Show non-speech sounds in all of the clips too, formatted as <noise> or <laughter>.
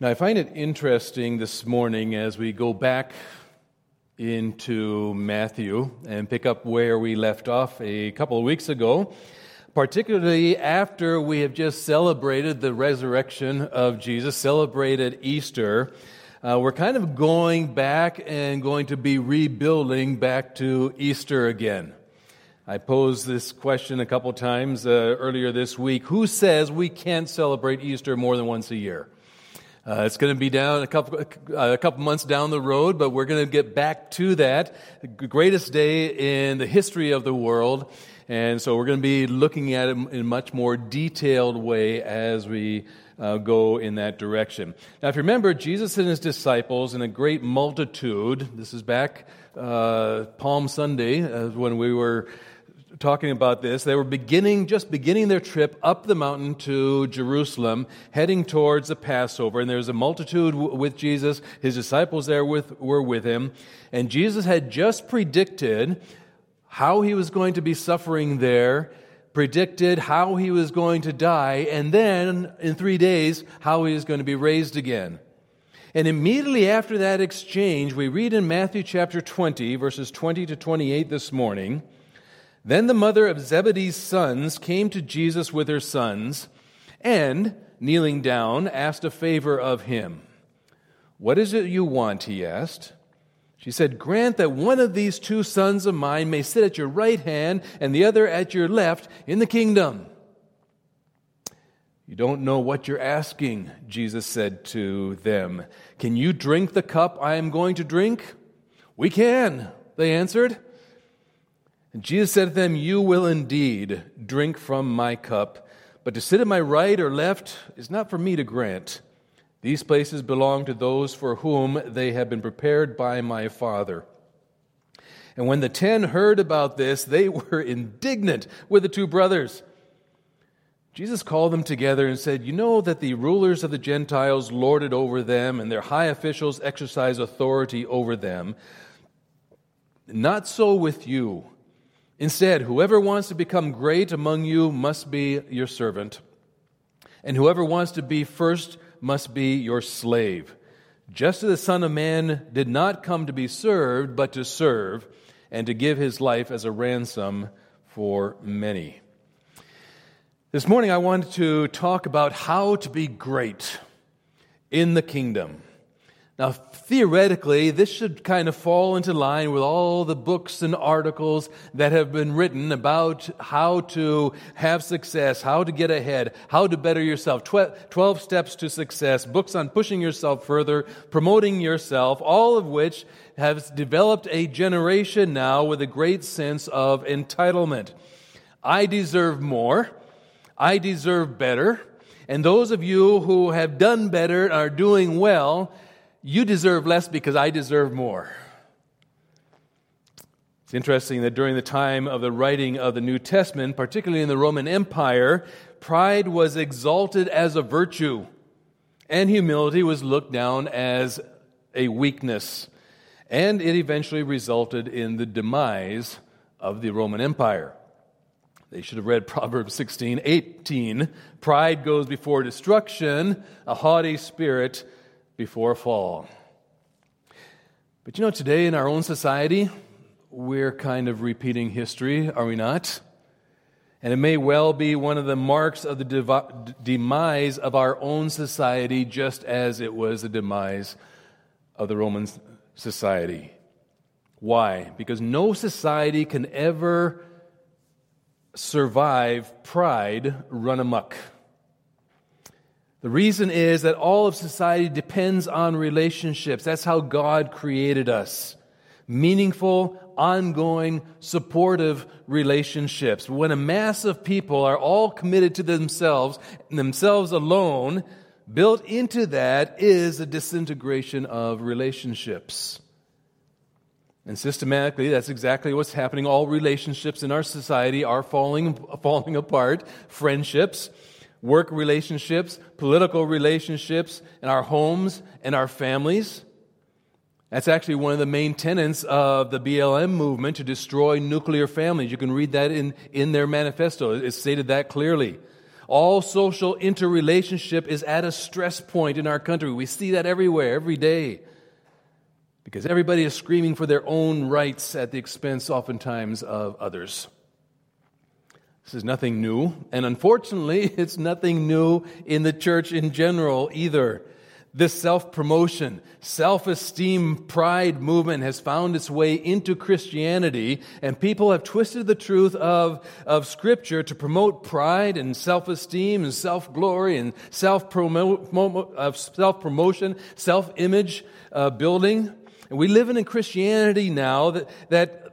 Now, I find it interesting this morning as we go back into Matthew and pick up where we left off a couple of weeks ago, particularly after we have just celebrated the resurrection of Jesus, celebrated Easter. Uh, we're kind of going back and going to be rebuilding back to Easter again. I posed this question a couple times uh, earlier this week. Who says we can't celebrate Easter more than once a year? Uh, it's going to be down a couple, uh, a couple months down the road, but we're going to get back to that. The greatest day in the history of the world. And so we're going to be looking at it in a much more detailed way as we uh, go in that direction. Now, if you remember, Jesus and his disciples in a great multitude, this is back uh, Palm Sunday, uh, when we were talking about this. They were beginning, just beginning their trip up the mountain to Jerusalem, heading towards the Passover. And there was a multitude with Jesus. His disciples there with, were with him. And Jesus had just predicted how he was going to be suffering there, predicted how he was going to die, and then in three days, how he was going to be raised again. And immediately after that exchange, we read in Matthew chapter 20, verses 20 to 28 this morning. Then the mother of Zebedee's sons came to Jesus with her sons, and, kneeling down, asked a favor of him. What is it you want? he asked. She said, Grant that one of these two sons of mine may sit at your right hand and the other at your left in the kingdom. You don't know what you're asking, Jesus said to them. Can you drink the cup I am going to drink? We can, they answered. And Jesus said to them, You will indeed drink from my cup, but to sit at my right or left is not for me to grant. These places belong to those for whom they have been prepared by my Father. And when the ten heard about this, they <laughs> were indignant with the two brothers. Jesus called them together and said, You know that the rulers of the Gentiles lord it over them, and their high officials exercise authority over them. Not so with you. Instead, whoever wants to become great among you must be your servant, and whoever wants to be first must be your slave. Just as the Son of Man did not come to be served, but to serve, and to give his life as a ransom for many. This morning, I wanted to talk about how to be great in the kingdom. Now, theoretically, this should kind of fall into line with all the books and articles that have been written about how to have success, how to get ahead, how to better yourself. Twelve steps to success, books on pushing yourself further, promoting yourself, all of which have developed a generation now with a great sense of entitlement. I deserve more. I deserve better. And those of you who have done better are doing well you deserve less because I deserve more. It's interesting that during the time of the writing of the New Testament, particularly in the Roman Empire, pride was exalted as a virtue, and humility was looked down as a weakness. And it eventually resulted in the demise of the Roman Empire. They should have read Proverbs 16, 18. Pride goes before destruction, a haughty spirit before fall. But you know, today in our own society, we're kind of repeating history, are we not? And it may well be one of the marks of the dev- demise of our own society, just as it was the demise of the Roman society. Why? Because no society can ever survive pride run amok. The reason is that all of society depends on relationships. That's how God created us. Meaningful, ongoing, supportive relationships. When a mass of people are all committed to themselves, themselves alone, built into that is a disintegration of relationships. And systematically, that's exactly what's happening. All relationships in our society are falling, falling apart. Friendships, work relationships, political relationships, in our homes and our families. That's actually one of the main tenets of the BLM movement to destroy nuclear families. You can read that in, in their manifesto. It stated that clearly. All social interrelationship is at a stress point in our country. We see that everywhere, every day. Because everybody is screaming for their own rights at the expense, oftentimes, of others. This is nothing new, and unfortunately, <laughs> it's nothing new in the church in general either. This self promotion, self esteem, pride movement has found its way into Christianity, and people have twisted the truth of, of Scripture to promote pride and self esteem and self glory and self promotion, self image uh, building. And we live in a Christianity now that, that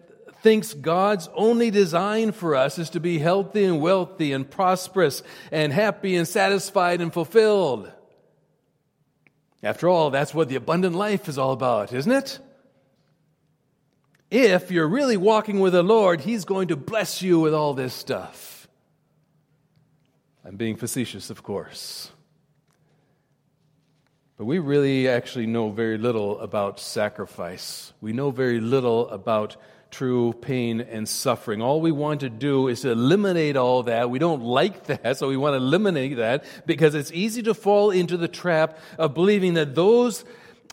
thinks God's only design for us is to be healthy and wealthy and prosperous and happy and satisfied and fulfilled. After all, that's what the abundant life is all about, isn't it? If you're really walking with the Lord, He's going to bless you with all this stuff. I'm being facetious, of course. But we really actually know very little about sacrifice. We know very little about true pain and suffering. All we want to do is to eliminate all that. We don't like <laughs> that, so we want to eliminate that because it's easy to fall into the trap of believing that those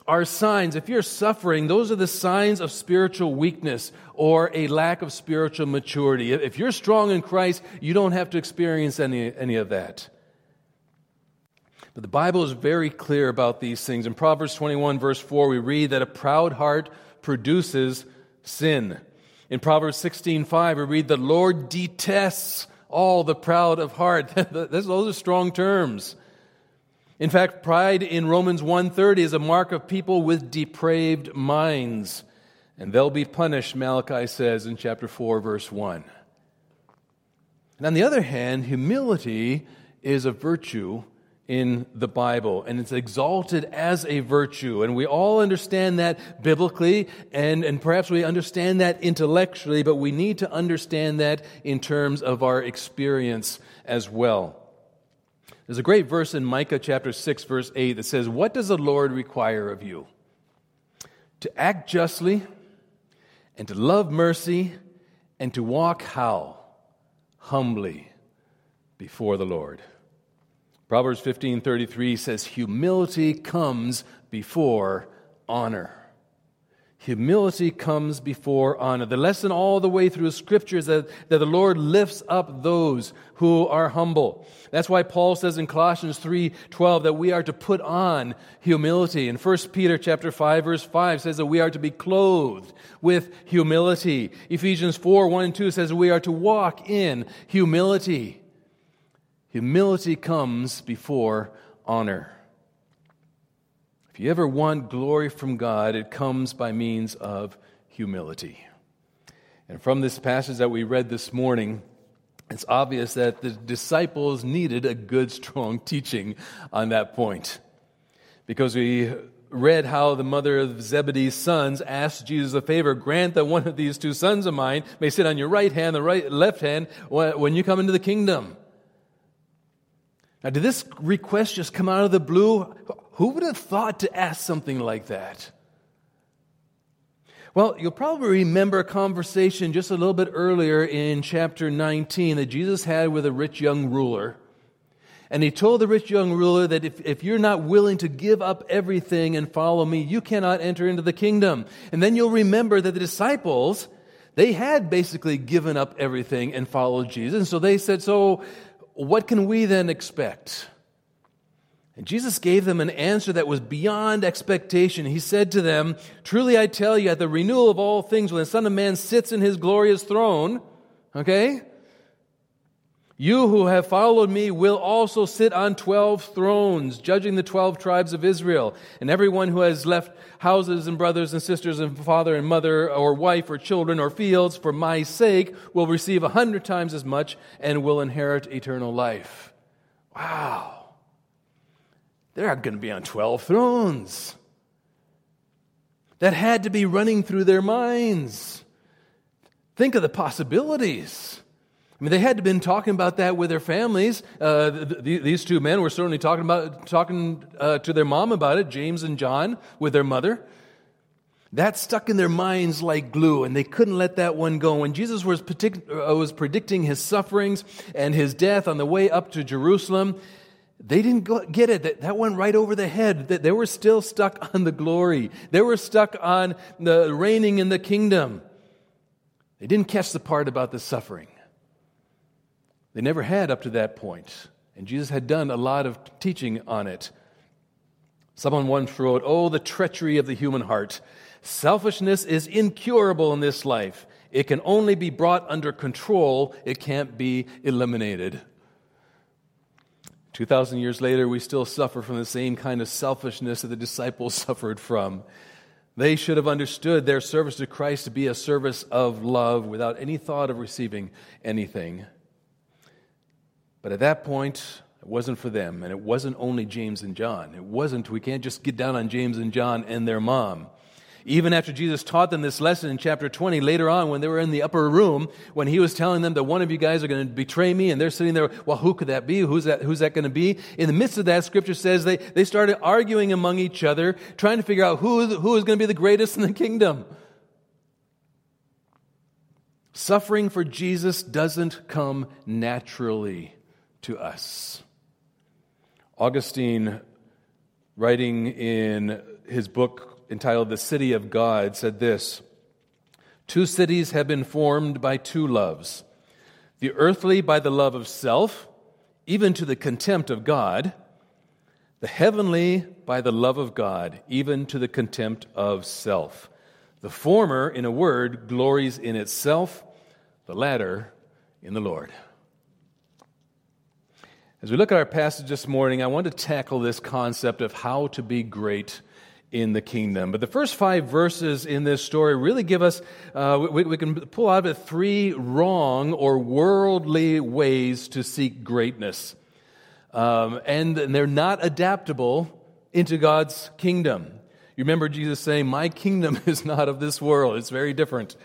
are signs. If you're suffering, those are the signs of spiritual weakness or a lack of spiritual maturity. If you're strong in Christ, you don't have to experience any, any of that. But the Bible is very clear about these things. In Proverbs 21, verse 4, we read that a proud heart produces sin. In Proverbs 16:5 we read the Lord detests all the proud of heart. <laughs> those are strong terms. In fact, pride in Romans 1:30 is a mark of people with depraved minds, and they'll be punished, Malachi says in chapter 4 verse 1. And on the other hand, humility is a virtue in the Bible, and it's exalted as a virtue. And we all understand that biblically, and, and perhaps we understand that intellectually, but we need to understand that in terms of our experience as well. There's a great verse in Micah chapter 6, verse 8 that says, What does the Lord require of you? To act justly, and to love mercy, and to walk how? Humbly before the Lord. Proverbs 15:33 says humility comes before honor. Humility comes before honor. The lesson all the way through Scripture is that, that the Lord lifts up those who are humble. That's why Paul says in Colossians 3:12 that we are to put on humility. And 1 Peter chapter 5 verse 5 says that we are to be clothed with humility. Ephesians 4, 1 and 2 says we are to walk in humility. Humility comes before honor. If you ever want glory from God, it comes by means of humility. And from this passage that we read this morning, it's obvious that the disciples needed a good, strong teaching on that point. Because we read how the mother of Zebedee's sons asked Jesus a favor grant that one of these two sons of mine may sit on your right hand, the right, left hand, when you come into the kingdom. Now, did this request just come out of the blue? Who would have thought to ask something like that? Well, you'll probably remember a conversation just a little bit earlier in chapter 19 that Jesus had with a rich young ruler. And he told the rich young ruler that if, if you're not willing to give up everything and follow me, you cannot enter into the kingdom. And then you'll remember that the disciples, they had basically given up everything and followed Jesus. And so they said, So what can we then expect? And Jesus gave them an answer that was beyond expectation. He said to them, Truly I tell you, at the renewal of all things, when the Son of Man sits in his glorious throne, okay, you who have followed me will also sit on 12 thrones, judging the 12 tribes of Israel. And everyone who has left houses and brothers and sisters and father and mother or wife or children or fields for my sake will receive a hundred times as much and will inherit eternal life. Wow. They're going to be on 12 thrones. That had to be running through their minds. Think of the possibilities. I mean, they had been talking about that with their families. Uh, th- these two men were certainly talking about talking uh, to their mom about it, James and John, with their mother. That stuck in their minds like glue, and they couldn't let that one go. When Jesus was, partic- uh, was predicting his sufferings and his death on the way up to Jerusalem, they didn't go, get it. That, that went right over the head. That they were still stuck <laughs> on the glory. They were stuck on the reigning in the kingdom. They didn't catch the part about the suffering. They never had up to that point. And Jesus had done a lot of teaching on it. Someone once wrote, Oh, the treachery of the human heart. Selfishness is incurable in this life. It can only be brought under control, it can't be eliminated. 2,000 years later, we still suffer from the same kind of selfishness that the disciples <laughs> suffered from. They should have understood their service to Christ to be a service of love without any thought of receiving anything. But at that point, it wasn't for them, and it wasn't only James and John. It wasn't, we can't just get down on James and John and their mom. Even after Jesus taught them this lesson in chapter 20, later on when they were in the upper room, when he was telling them that one of you guys are going to betray me, and they're sitting there, well, who could that be? Who's that, who's that going to be? In the midst of that, scripture says they, they started arguing among each other, trying to figure out who, who is going to be the greatest in the kingdom. Suffering for Jesus doesn't come naturally to us. Augustine, writing in his book entitled The City of God, said this Two cities have been formed by two loves the earthly by the love of self, even to the contempt of God, the heavenly by the love of God, even to the contempt of self. The former, in a word, glories in itself, the latter in the Lord. As we look at our passage this morning, I want to tackle this concept of how to be great in the kingdom. But the first five verses in this story really give us, uh, we, we, can pull out of it three wrong or worldly ways to seek greatness. Um, and they're not adaptable into God's kingdom. You remember Jesus saying, My kingdom <laughs> is not of this world, it's very different.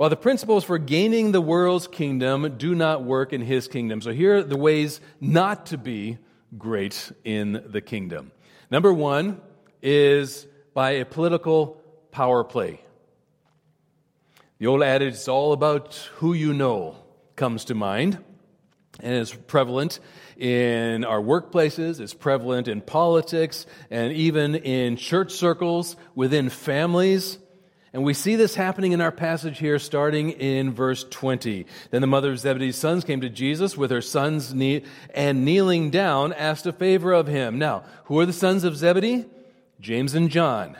While the principles for gaining the world's kingdom do not work in his kingdom. So here are the ways not to be great in the kingdom. Number one, is by a political power play. The old adage, it's all about who you know, comes to mind. And is prevalent in our workplaces, it's prevalent in politics, and even in church circles, within families. And we see this happening in our passage here, starting in verse 20. Then the mother of Zebedee's sons came to Jesus with her sons, and kneeling down, asked a favor of him. Now, who are the sons of Zebedee? James and John.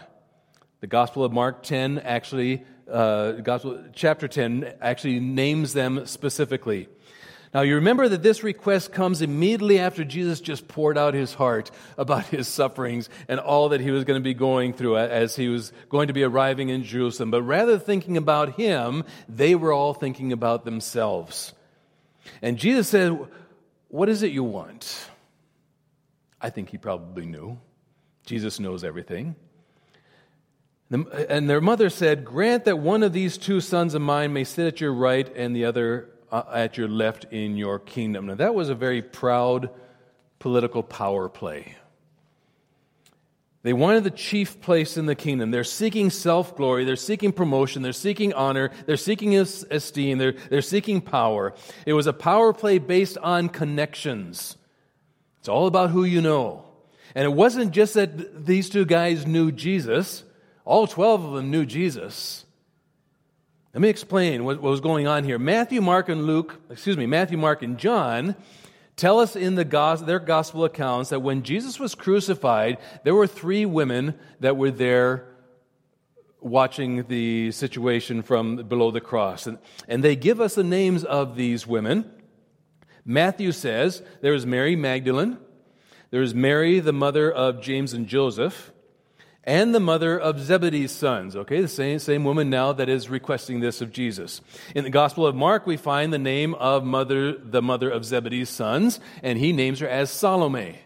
The Gospel of Mark 10 actually, uh, Gospel, chapter 10 actually names them specifically. Now, you remember that this request comes immediately after Jesus just poured out his heart about his sufferings and all that he was going to be going through as he was going to be arriving in Jerusalem. But rather than thinking about him, they were all thinking about themselves. And Jesus said, What is it you want? I think he probably knew. Jesus knows everything. And their mother said, Grant that one of these two sons of mine may sit at your right and the other uh, at your left in your kingdom. Now, that was a very proud political power play. They wanted the chief place in the kingdom. They're seeking self glory. They're seeking promotion. They're seeking honor. They're seeking esteem. They're, they're seeking power. It was a power play based on connections. It's all about who you know. And it wasn't just that these two guys knew Jesus, all 12 of them knew Jesus. Let me explain what, was going on here. Matthew, Mark, and Luke, excuse me, Matthew, Mark, and John tell us in the their gospel accounts that when Jesus was crucified, there were three women that were there watching the situation from below the cross. And, and they give us the names of these women. Matthew says there was Mary Magdalene, there's Mary, the mother of James and Joseph, and the mother of Zebedee's sons. Okay, the same, same woman now that is requesting this of Jesus. In the Gospel of Mark, we find the name of mother, the mother of Zebedee's sons, and he names her as Salome.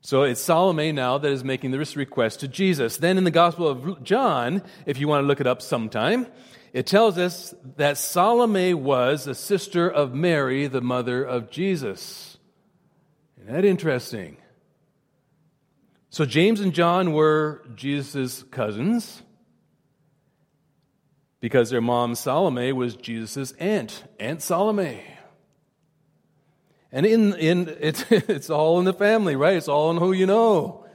So it's Salome now that is making this request to Jesus. Then in the Gospel of John, if you want to look it up sometime, it tells us that Salome was a sister of Mary, the mother of Jesus. Isn't that interesting? So James and John were Jesus' cousins because their mom Salome was Jesus' aunt, Aunt Salome. And in, in <laughs> it's, it's all in the family, right? It's all in who you know.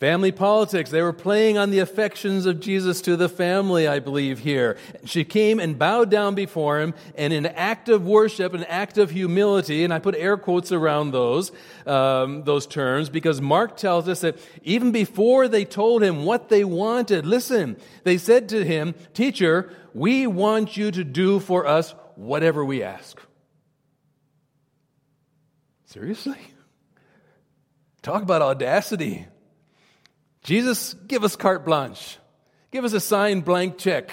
Family politics. They were playing on the affections of Jesus to the family, I believe, here. She came and bowed down before him, and in an act of worship, an act of humility, and I put air quotes around those, um, those terms, because Mark tells us that even before they told him what they wanted, listen, they said to him, Teacher, we want you to do for us whatever we ask. Seriously? Talk about audacity. Jesus, give us carte blanche. Give us a signed blank check.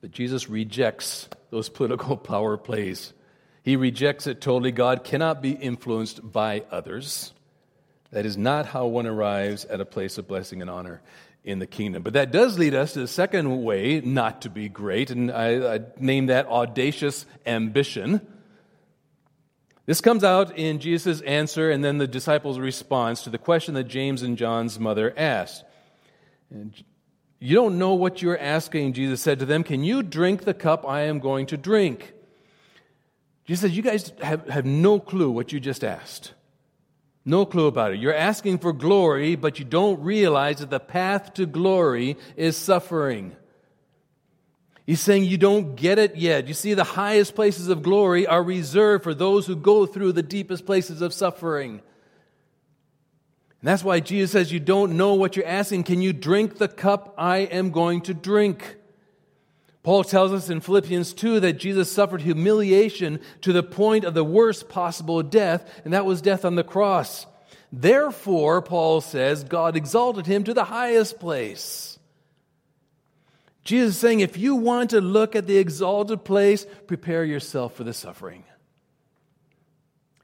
But Jesus rejects those political <laughs> power plays. He rejects it totally. God cannot be influenced by others. That is not how one arrives at a place of blessing and honor in the kingdom. But that does lead us to the second way not to be great, and I, I name that audacious ambition. This comes out in Jesus' answer and then the disciples' response to the question that James and John's mother asked. You don't know what you're asking, Jesus said to them. Can you drink the cup I am going to drink? Jesus says, You guys have, have no clue what you just asked. No clue about it. You're asking for glory, but you don't realize that the path to glory is suffering. He's saying you don't get it yet. You see, the highest places of glory are reserved for those who go through the deepest places of suffering. And that's why Jesus says, You don't know what you're asking. Can you drink the cup I am going to drink? Paul tells us in Philippians 2 that Jesus suffered humiliation to the point of the worst possible death, and that was death on the cross. Therefore, Paul says, God exalted him to the highest place. Jesus is saying, if you want to look at the exalted place, prepare yourself for the suffering.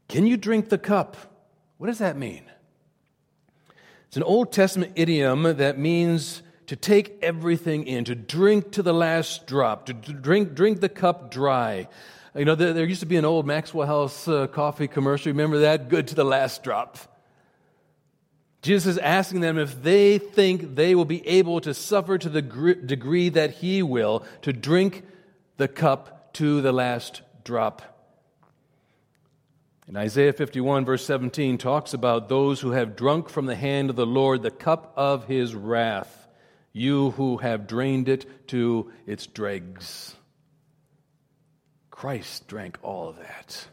Can you drink the cup? What does that mean? It's an Old Testament idiom that means to take everything in, to drink to the last drop, to drink, drink the cup dry. You know, there, there used to be an old Maxwell House uh, coffee commercial. Remember that? Good to the last drop. Jesus is asking them if they think they will be able to suffer to the degree that he will, to drink the cup to the last drop. And Isaiah 51, verse 17, talks about those who have drunk from the hand of the Lord the cup of his wrath, you who have drained it to its dregs. Christ drank all of that.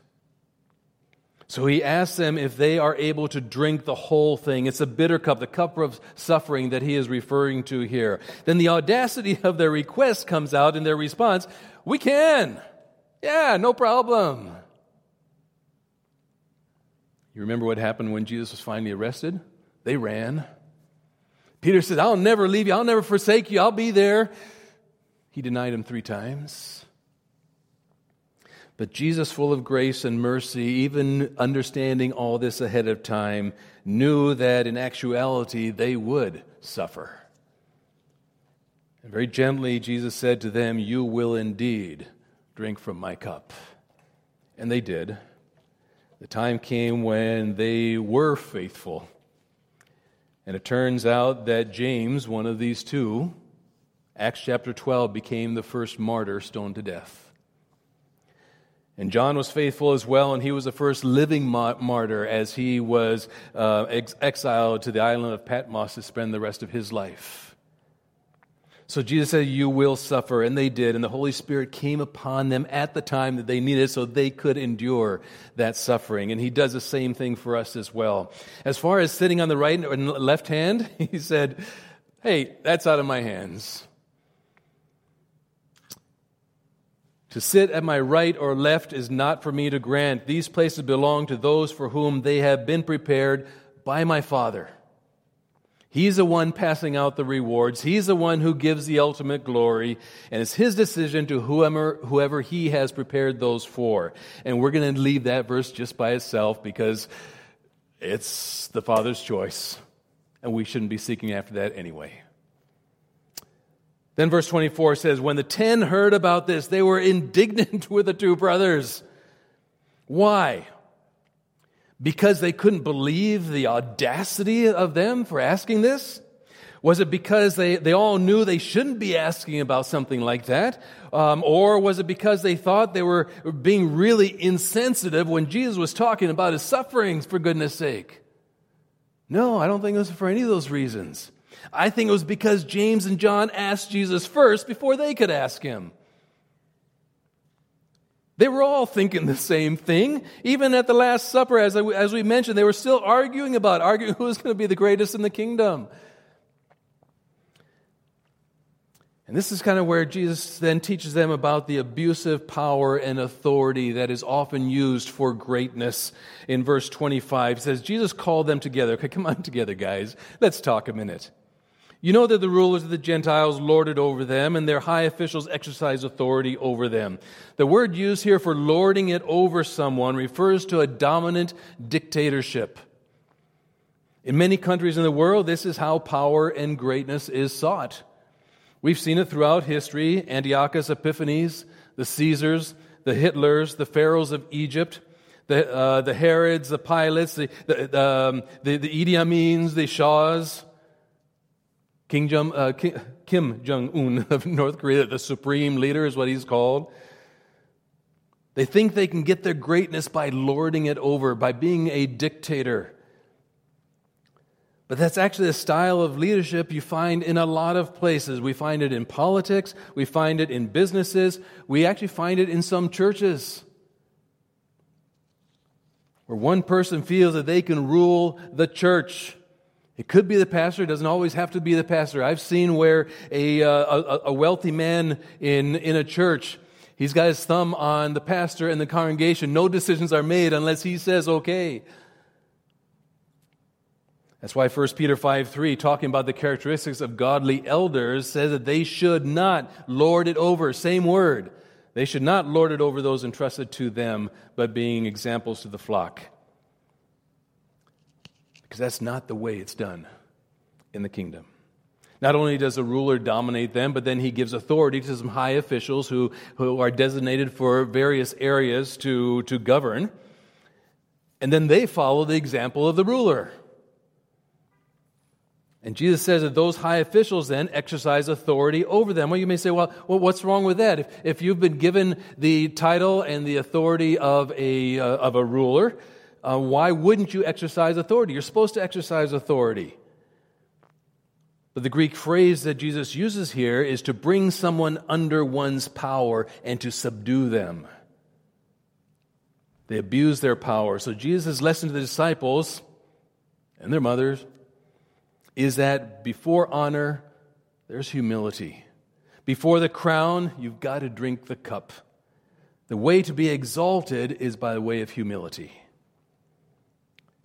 So he asks them if they are able to drink the whole thing. It's a bitter cup, the cup of suffering that he is referring to here. Then the audacity <laughs> of their request comes out in their response We can. Yeah, no problem. You remember what happened when Jesus was finally arrested? They ran. Peter said, I'll never leave you, I'll never forsake you, I'll be there. He denied him three times. But Jesus, full of grace and mercy, even understanding all this ahead of time, knew that in actuality they would suffer. And very gently, Jesus said to them, You will indeed drink from my cup. And they did. The time came when they were faithful. And it turns out that James, one of these two, Acts chapter 12, became the first martyr stoned to death. And John was faithful as well, and he was the first living martyr as he was uh, ex- exiled to the island of Patmos to spend the rest of his life. So Jesus said, You will suffer, and they did, and the Holy Spirit came upon them at the time that they needed so they could endure that suffering. And he does the same thing for us as well. As far as sitting on the right and left hand, <laughs> he said, Hey, that's out of my hands. To sit at my right or left is not for me to grant. These places belong to those for whom they have been prepared by my Father. He's the one passing out the rewards. He's the one who gives the ultimate glory. And it's his decision to whoever, whoever he has prepared those for. And we're going to leave that verse just by itself because it's the Father's choice. And we shouldn't be seeking after that anyway. Then verse 24 says, When the ten heard about this, they were indignant <laughs> with the two brothers. Why? because they couldn't believe the audacity of them for asking this? Was it because they, they all knew they shouldn't be asking about something like that? Um, or was it because they thought they were being really insensitive when Jesus was talking about his sufferings, for goodness sake? No, I don't think it was for any of those reasons. I think it was because James and John asked Jesus first before they could ask him. They were all thinking the same thing. Even at the Last Supper, as, I, as we mentioned, they were still arguing about, arguing <laughs> who was going to be the greatest in the kingdom. And this is kind of where Jesus then teaches them about the abusive power and authority that is often used for greatness. In verse 25, he says, Jesus called them together. Okay, come on <laughs> together, guys. Let's talk a minute. You know that the rulers of the Gentiles lorded over them, and their high officials exercise authority over them. The word used here for lording it over someone refers to a dominant dictatorship. In many countries in the world, this is how power and greatness is sought. We've seen it throughout history Antiochus Epiphanes, the Caesars, the Hitlers, the pharaohs of Egypt, the, uh, the Herods, the Pilates, the, the, um, the, the Idi Amins, the Shahs. King uh, Kim Jong Un <laughs> of North Korea, the supreme leader, is what he's called. They think they can get their greatness by lording it over, by being a dictator. But that's actually a style of leadership you find in a lot of places. We find it in politics, we find it in businesses, we actually find it in some churches. Where one person feels that they can rule the church. It could be the pastor. It doesn't always have to be the pastor. I've seen where a, uh, a, a, wealthy man in, in a church, he's got his thumb on the pastor and the congregation. No decisions are made unless he says okay. That's why 1 Peter 5 3, talking about the characteristics of godly elders, says that they should not lord it over. Same word. They should not lord it over those entrusted to them, but being examples to the flock because that's not the way it's done in the kingdom. Not only does the ruler dominate them, but then he gives authority to some high officials who, who are designated for various areas to, to govern. And then they follow the example of the ruler. And Jesus says that those high officials then exercise authority over them. Well, you may say, well, well what's wrong with that? If, if you've been given the title and the authority of a, uh, of a ruler, uh, why wouldn't you exercise authority? You're supposed to exercise authority. But the Greek phrase that Jesus uses here is to bring someone under one's power and to subdue them. They abuse their power. So Jesus' lesson to the disciples and their mothers is that before honor, there's humility. Before the crown, you've got to drink the cup. The way to be exalted is by the way of humility.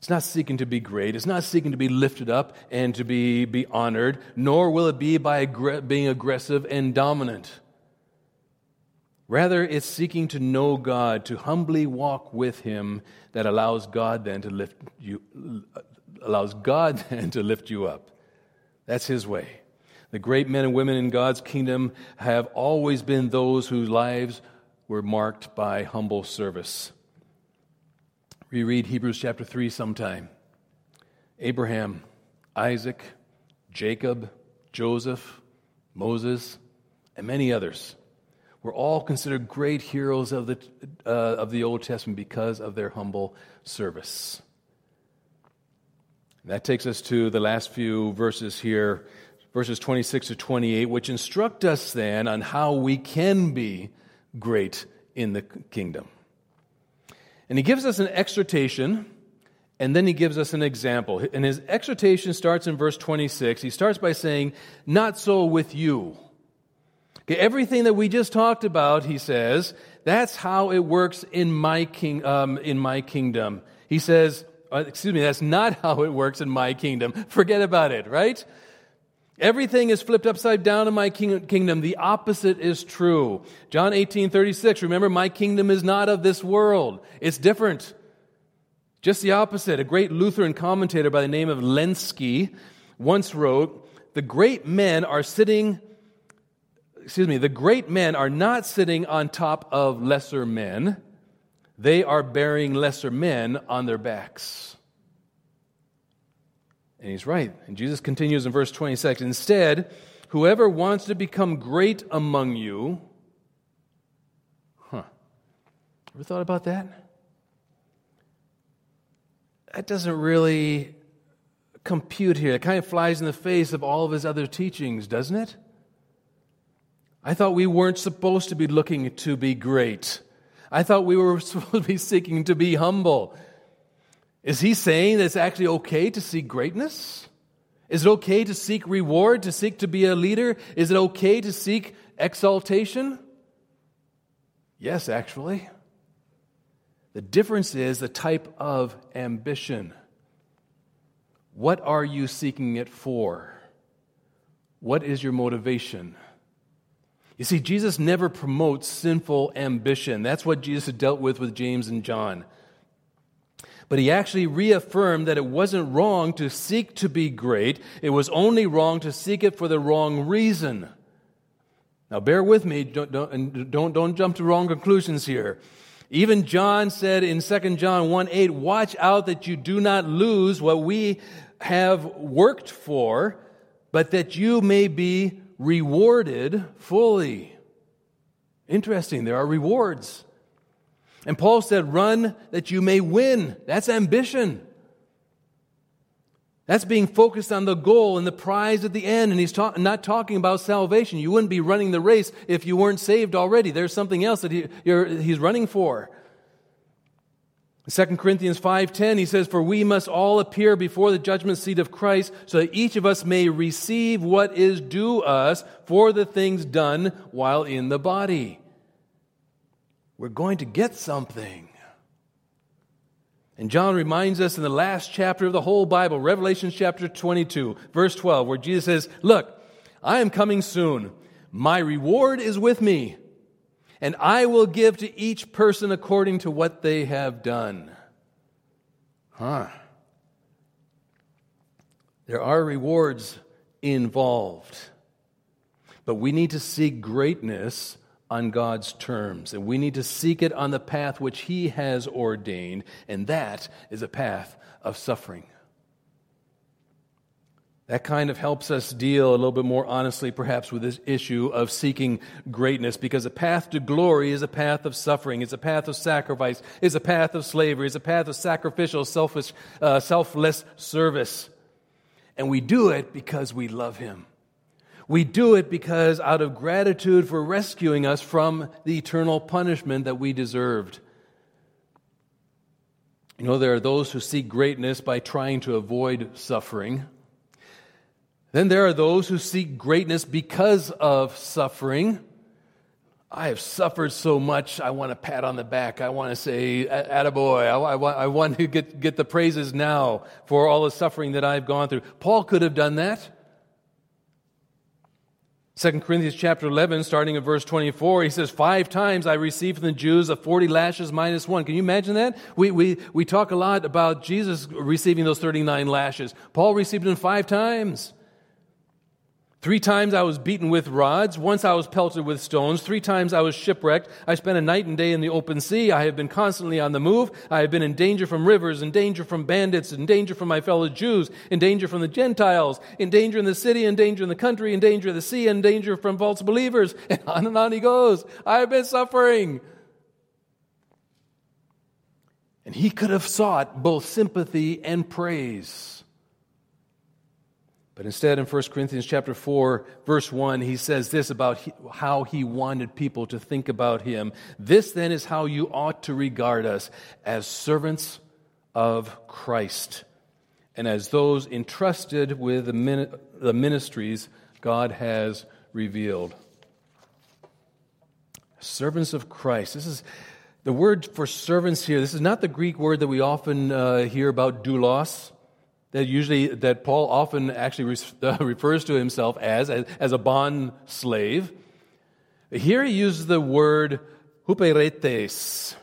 It's not seeking to be great. It's not seeking to be lifted up and to be, be honored, nor will it be by being aggressive and dominant. Rather, it's seeking to know God, to humbly walk with Him that allows God then to lift you, allows God <laughs> then to lift you up. That's His way. The great men and women in God's kingdom have always been those whose lives were marked by humble service reread Hebrews chapter 3 sometime. Abraham, Isaac, Jacob, Joseph, Moses, and many others were all considered great heroes of the, uh, of the Old Testament because of their humble service. that takes us to the last few verses here, verses 26 to 28, which instruct us then on how we can be great in the kingdom. And he gives us an exhortation, and then he gives us an example. And his exhortation starts in verse 26. He starts by saying, Not so with you. Okay, everything that we just talked about, he says, that's how it works in my, king, um, in my kingdom. He says, uh, excuse me, that's not <laughs> how it works in my kingdom. Forget about it, right? Everything is flipped upside down in my kingdom. The opposite is true. John 18, 36. Remember, my kingdom is not of this world. It's different. Just the opposite. A great Lutheran commentator by the name of Lenski once wrote, The great men are sitting, excuse me, the great men are not sitting on top of lesser men. they are bearing lesser men on their backs. And he's right. And Jesus continues in verse 26 Instead, whoever wants to become great among you, huh? Ever thought about that? That doesn't really compute here. It kind of flies in the face of all of his other teachings, doesn't it? I thought we weren't supposed to be looking to be great. I thought we were <laughs> supposed to be seeking to be humble. Is he saying that it's actually okay to seek greatness? Is it okay to seek reward, to seek to be a leader? Is it okay to seek exaltation? Yes, actually. The difference is the type of ambition. What are you seeking it for? What is your motivation? You see, Jesus never promotes sinful ambition. That's what Jesus had dealt with with James and John. But he actually reaffirmed that it wasn't wrong to seek to be great, it was only wrong to seek it for the wrong reason. Now, bear with me, don't, don't, don't, don't jump to wrong conclusions here. Even John said in 2 John 1 8, watch out that you do not lose what we have worked for, but that you may be rewarded fully. Interesting, there are rewards. And Paul said, run that you may win. That's ambition. That's being focused on the goal and the prize at the end. And he's ta- not talking about salvation. You wouldn't be running the race if you weren't saved already. There's something else that he, he's running for. 2 Corinthians 5:10 he says for we must all appear before the judgment seat of Christ so that each of us may receive what is due us for the things done while in the body. We're going to get something. And John reminds us in the last chapter of the whole Bible, Revelation chapter 22, verse 12, where Jesus says, "Look, I am coming soon. My reward is with me." and I will give to each person according to what they have done. Huh. There are rewards involved, but we need to seek greatness on God's terms, and we need to seek it on the path which He has ordained, and that is a path of suffering. That kind of helps us deal a little bit more honestly, perhaps, with this issue of seeking greatness, because a path to glory is a path of suffering, it's a path of sacrifice, it's a path of slavery, it's a path of sacrificial, selfish, uh, selfless service. And we do it because we love Him. We do it because out of gratitude for rescuing us from the eternal punishment that we deserved. You know, there are those who seek greatness by trying to avoid suffering. Then there are those who seek greatness because of suffering. I have suffered so much, I want a pat on the back. I want to say, attaboy. I, I, want, I want to get, get the praises now for all the suffering that I've gone through. Paul could have done that. 2 Corinthians chapter 11, starting at verse 24, he says, Five times I received from the Jews a 40 lashes minus one. Can you imagine that? We, we, we talk a lot about Jesus receiving those 39 lashes. Paul received them five times. Three times I was beaten with rods. Once I was pelted with stones. Three times I was shipwrecked. I spent a night and day in the open sea. I have been constantly on the move. I have been in danger from rivers, in danger from bandits, in danger from my fellow Jews, in danger from the Gentiles, in danger in the city, in danger in the country, in danger of the sea, in danger from false believers. <laughs> And on and on he goes. I have been suffering. And he could have sought both sympathy and praise. But instead, in 1 Corinthians chapter 4, verse 1, he says this about how he wanted people to think about him. This then is how you ought to regard us as servants of Christ and as those entrusted with the ministries God has revealed. Servants of Christ. This is the word for servants here. This is not the Greek word that we often uh, hear about doulos that usually that Paul often actually <laughs> uh, refers to himself as, as, as a bond slave. Here he uses the word huperetes.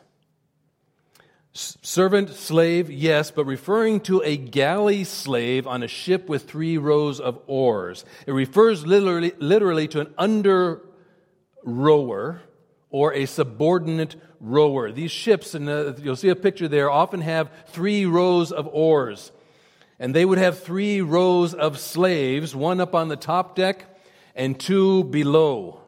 Servant, slave, yes, but referring to a galley slave on a ship with three rows of oars. It refers literally, literally to an under rower or a subordinate rower. These ships, and uh, you'll see a picture there, often have three rows of oars. And they would have three rows of slaves, one up on the top deck and two below.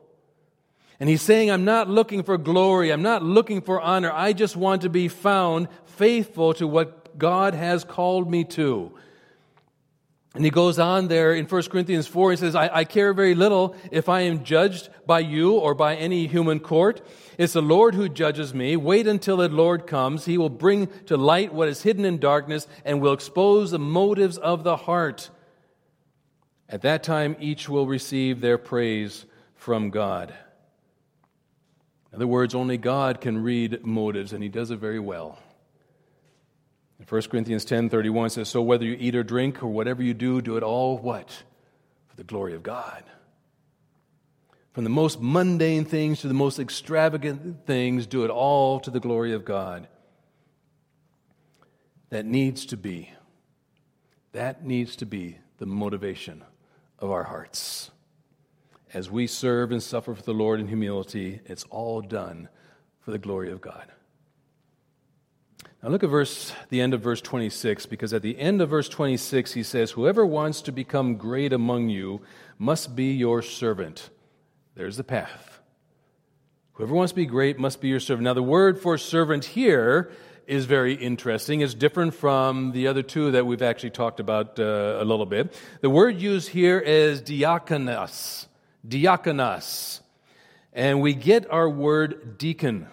And he's saying, I'm not looking for glory. I'm not looking for honor. I just want to be found faithful to what God has called me to. And he goes on there in 1 Corinthians 4, he says, I, I, care very little if I am judged by you or by any human court. It's the Lord who judges me. Wait until the Lord comes. He will bring to light what is hidden in darkness and will expose the motives of the heart. At that time, each will receive their praise from God. In other words, only God can read motives, and he does it very well. 1 Corinthians 10:31 says, "So whether you eat or drink or whatever you do, do it all what? For the glory of God." From the most mundane things to the most extravagant things, do it all to the glory of God. That needs to be that needs to be the motivation of our hearts. As we serve and suffer for the Lord in humility, it's all done for the glory of God. Now look at verse the end of verse 26 because at the end of verse 26 he says whoever wants to become great among you must be your servant. There's the path. Whoever wants to be great must be your servant. Now the word for servant here is very interesting. It's different from the other two that we've actually talked about uh, a little bit. The word used here is diakonos. Diakonos. And we get our word deacon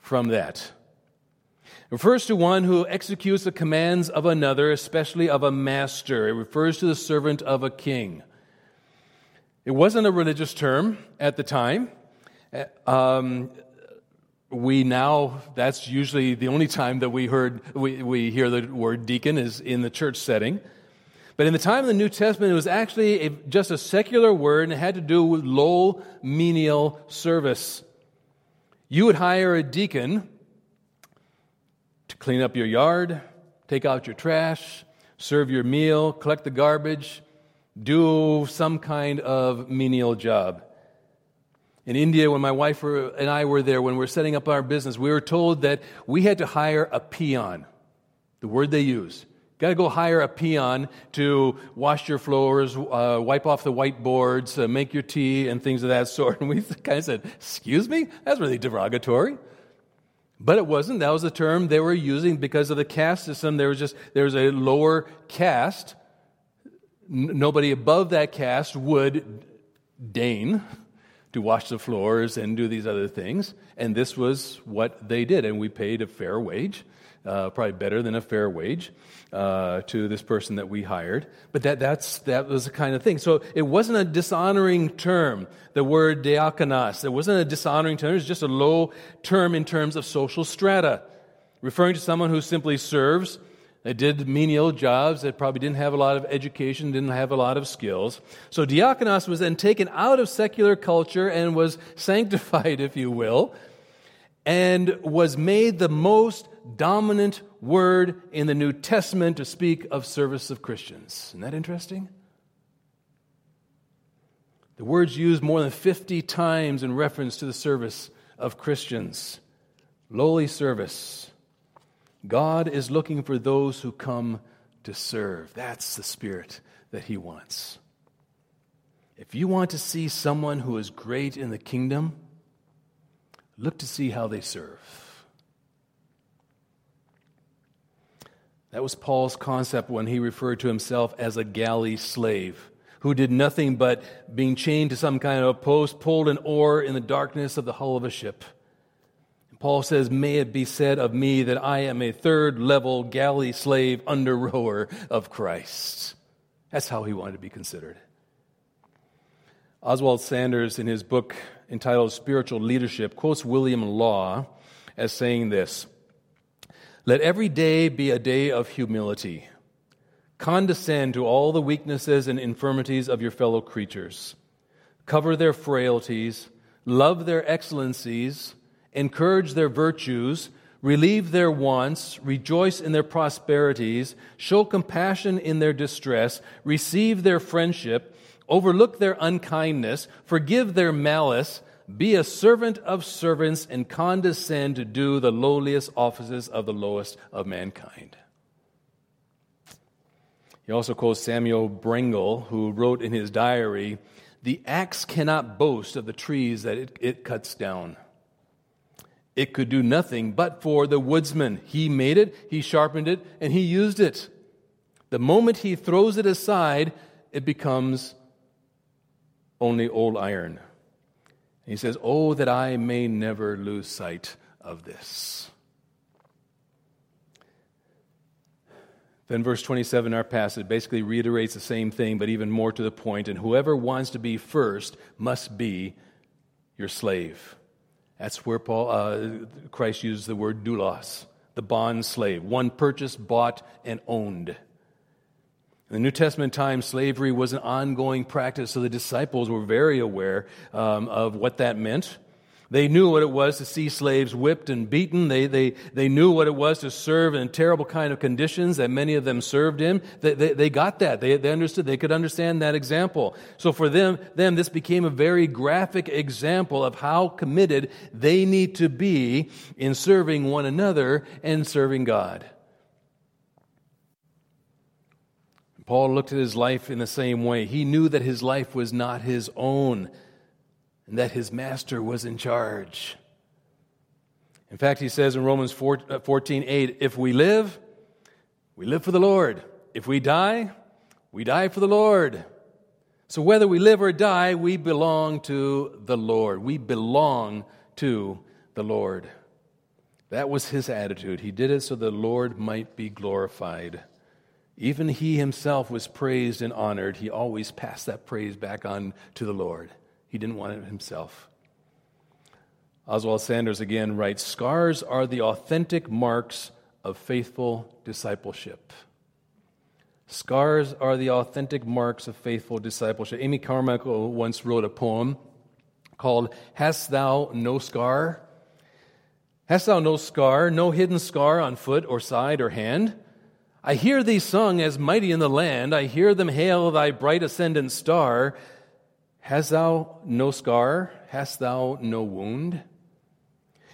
from that. Refers to one who executes the commands of another, especially of a master. It refers to the servant of a king. It wasn't a religious term at the time. Um, we now, that's usually the only time that we, heard, we, we hear the word deacon is in the church setting. But in the time of the New Testament, it was actually a, just a secular word and it had to do with low menial service. You would hire a deacon clean up your yard, take out your trash, serve your meal, collect the garbage, do some kind of menial job. In India, when my wife and I were there, when we were setting up our business, we were told that we had to hire a peon, the word they use. Got to go hire a peon to wash your floors, uh, wipe off the whiteboards, uh, make your tea, and things of that <laughs> sort. And we <laughs> kind of said, Excuse me? That's really derogatory. But it wasn't. That was the term they were using because of the caste system. There was just there was a lower caste. Nobody above that caste would deign to wash the floors and do these other things. And this was what they did. And we paid a fair wage, uh, probably better than a fair wage uh, to this person that we hired. But that, that's, that was the kind of thing. So it wasn't a dishonoring term, the word diakonos. It wasn't a dishonoring term, it was just a low term in terms of social strata, referring to someone who simply serves. They did menial jobs They probably didn't have a lot of education, didn't have a lot of skills. So diakonos was then taken out of secular culture and was <laughs> sanctified, if you will, and was made the most dominant word in the New Testament to speak of service of Christians. Isn't that interesting? The word's used more than 50 times in reference to the service of Christians. Lowly service. God is looking for those who come to serve. That's the spirit that He wants. If you want to see someone who is great in the kingdom, look to see how they serve. That was Paul's concept when he referred to himself as a galley slave who did nothing but being chained to some kind of a post, pulled an oar in the darkness of the hull of a ship. Paul says, May it be said of me that I am a third level galley slave under rower of Christ. That's how he wanted to be considered. Oswald Sanders, in his book entitled Spiritual Leadership, quotes William Law as saying this let every day be a day of humility. Condescend to all the weaknesses and infirmities of your fellow creatures. Cover their frailties, love their excellencies, encourage their virtues, relieve their wants, rejoice in their prosperities, show compassion in their distress, receive their friendship, overlook their unkindness, forgive their malice, be a servant of servants and condescend to do the lowliest offices of the lowest of mankind. He also quotes Samuel Brengle, who wrote in his diary, The axe cannot boast of the trees that it, it cuts down. It could do nothing but for the woodsman. He made it, he sharpened it, and he used it. The moment he throws it aside, it becomes only old iron. He says, Oh, that I may never lose sight of this. Then, verse 27 our passage basically reiterates the same thing, but even more to the point. And whoever wants to be first must be your slave. That's where Paul, uh, Christ uses the word doulos, the bond slave, one purchased, bought, and owned. In the New Testament times, slavery was an ongoing practice, so the disciples were very aware um, of what that meant. They knew what it was to see slaves whipped and beaten. They, they, they knew what it was to serve in terrible kind of conditions that many of them served in. They, they, they got that. They, they understood. They could understand that example. So for them, them, this became a very graphic example of how committed they need to be in serving one another and serving God. Paul looked at his life in the same way. He knew that his life was not his own and that his master was in charge. In fact, he says in Romans 14 uh, 8, if we live, we live for the Lord. If we die, we die for the Lord. So whether we live or die, we belong to the Lord. We belong to the Lord. That was his attitude. He did it so the Lord might be glorified. Even he himself was praised and honored. He always passed that praise back on to the Lord. He didn't want it himself. Oswald Sanders again writes Scars are the authentic marks of faithful discipleship. Scars are the authentic marks of faithful discipleship. Amy Carmichael once wrote a poem called Hast Thou No Scar? Hast thou no scar, no hidden scar on foot or side or hand? I hear thee sung as mighty in the land. I hear them hail thy bright ascendant star. Hast thou no scar? Hast thou no wound?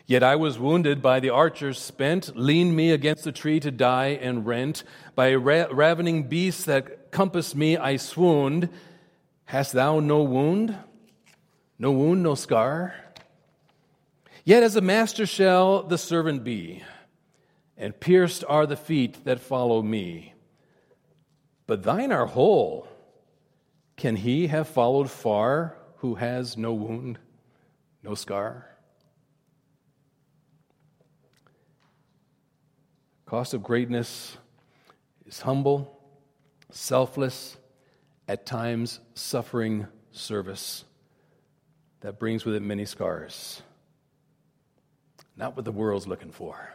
Yet I was wounded by the archers spent, leaned me against the tree to die and rent. By ra- ravening beasts that compassed me, I swooned. Hast thou no wound? No wound, no scar? Yet as a master shall the servant be and pierced are the feet that follow me. But thine are whole. Can he have followed far who has no wound, no scar? Cost of greatness is humble, selfless, at times suffering service that brings with it many scars. Not what the world's looking for.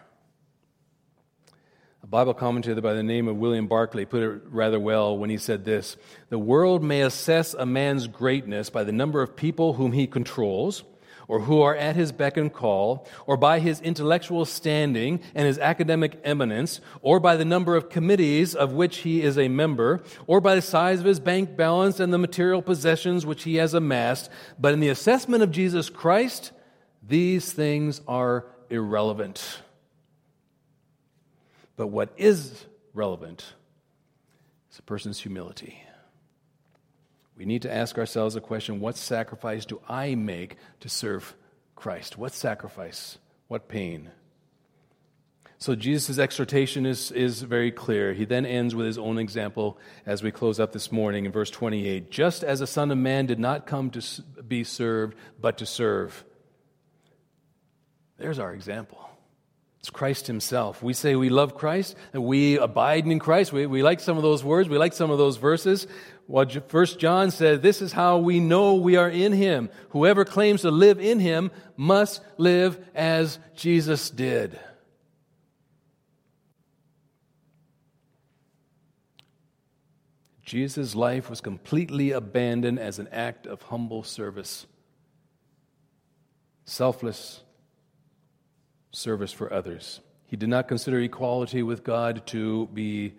A Bible commentator by the name of William Barclay put it rather well when he said this The world may assess a man's greatness by the number of people whom he controls, or who are at his beck and call, or by his intellectual standing and his academic eminence, or by the number of committees of which he is a member, or by the size of his bank balance and the material possessions which he has amassed. But in the assessment of Jesus Christ, these things are irrelevant. But what is relevant is a person's humility. We need to ask ourselves a question what sacrifice do I make to serve Christ? What sacrifice? What pain? So Jesus' exhortation is, is very clear. He then ends with his own example as we close up this morning in verse 28. Just as the Son of Man did not come to be served, but to serve. There's our example. It's Christ Himself. We say we love Christ and we abide in Christ. We, we like some of those words, we like some of those verses. What First John said, this is how we know we are in Him. Whoever claims to live in Him must live as Jesus did. Jesus' life was completely abandoned as an act of humble service, selfless service for others. He did not consider equality with God to be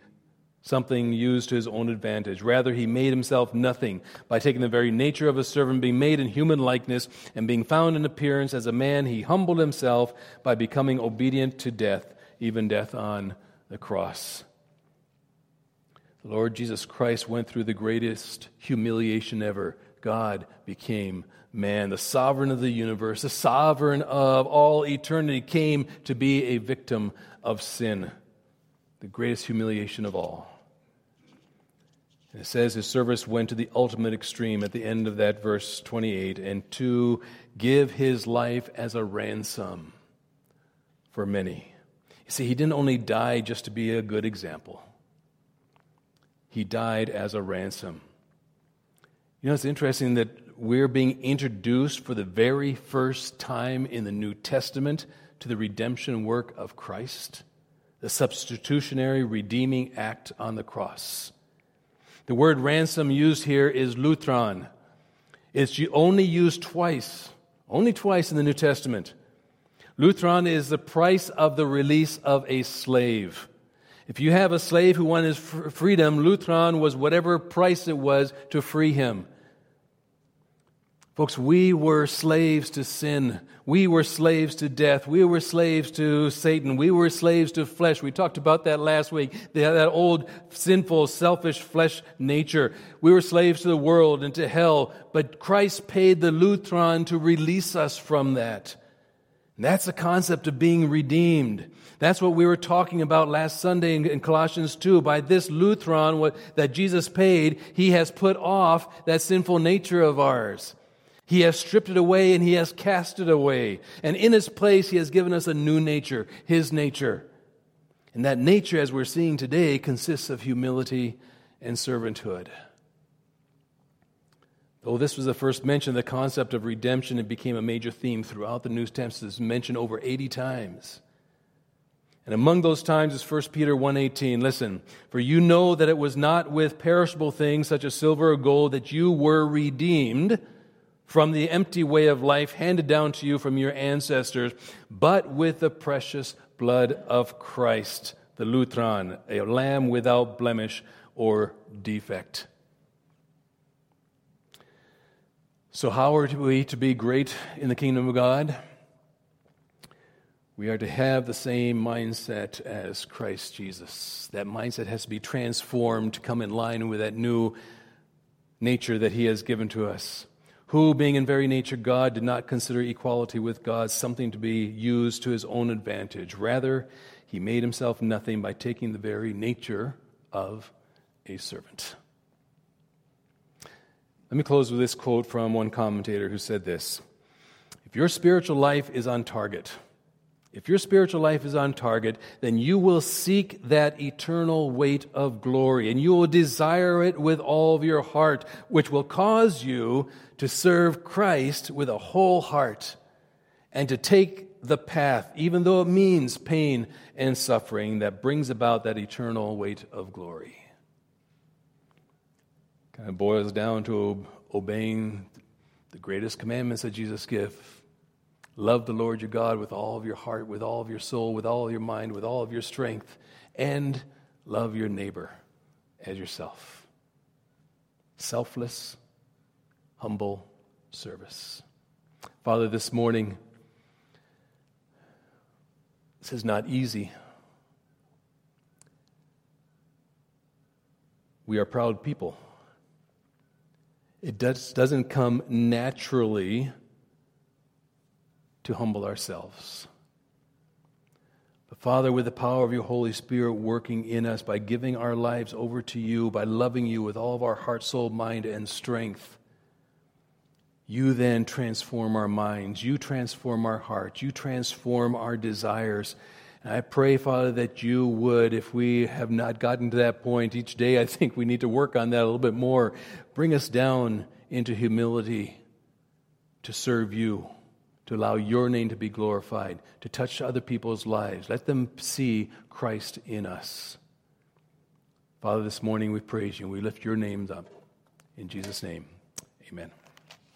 something used to his own advantage. Rather, he made himself nothing by taking the very nature of a servant, being made in human likeness, and being found in appearance as a man, he humbled himself by becoming obedient to death, even death on the cross. The Lord Jesus Christ went through the greatest humiliation ever. God became man. The sovereign of the universe, the sovereign of all eternity, came to be a victim of sin, the greatest humiliation of all. And it says his service went to the ultimate extreme at the end of that verse 28 and to give his life as a ransom for many. You see, he didn't only die just to be a good example, he died as a ransom. You know, it's interesting that we're being introduced for the very first time in the New Testament to the redemption work of Christ, the substitutionary redeeming act on the cross. The word ransom used here is lutron. It's only used twice, only twice in the New Testament. Lutron is the price of the release of a slave. If you have a slave who wanted his freedom, Lutron was whatever price it was to free him. Folks, we were slaves to sin. We were slaves to death. We were slaves to Satan. We were slaves to flesh. We talked about that last week. That old sinful, selfish flesh nature. We were slaves to the world and to hell, but Christ paid the lutron to release us from that. That's the concept of being redeemed. That's what we were talking about last Sunday in, Colossians 2. By this what, that Jesus paid, he has put off that sinful nature of ours. He has stripped it away and he has cast it away. And in its place, he has given us a new nature, his nature. And that nature, as we're seeing today, consists of humility and servanthood. Though this was the first mention, the concept of redemption it became a major theme throughout the New Testament. It's mentioned over 80 times. And among those times is 1 Peter 1:18. Listen, for you know that it was not with perishable things such as silver or gold that you were redeemed from the empty way of life handed down to you from your ancestors, but with the precious blood of Christ, the Lutron, a lamb without blemish or defect. So, how are we to be great in the kingdom of God? We are to have the same mindset as Christ Jesus. That mindset has to be transformed to come in line with that new nature that He has given to us who, being in very nature God, did not consider equality with God something to be used to his own advantage. Rather, he made himself nothing by taking the very nature of a servant. Let me close with this quote from one commentator who said this If your spiritual life is on target, if your spiritual life is on target, then you will seek that eternal weight of glory and you will desire it with all of your heart, which will cause you to serve Christ with a whole heart and to take the path, even though it means pain and suffering, that brings about that eternal weight of glory. Kind of boils down to obeying the greatest commandments that Jesus gave Love the Lord your God with all of your heart, with all of your soul, with all of your mind, with all of your strength, and love your neighbor as yourself. Selfless, humble service. Father, this morning, this is not easy. We are proud people. It does, doesn't come naturally to humble ourselves. But Father, with the power of your Holy Spirit working in us by giving our lives over to you, by loving you with all of our heart, soul, mind, and strength, you then transform our minds. You transform our hearts. You transform our desires. And I pray, Father, that you would, if we have not gotten to that point each day, I think we need to work on that a little bit more. Bring us down into humility to serve you to allow your name to be glorified, to touch other people's lives. Let them see Christ in us. Father, this morning we praise you we lift your names up. In Jesus' name, amen.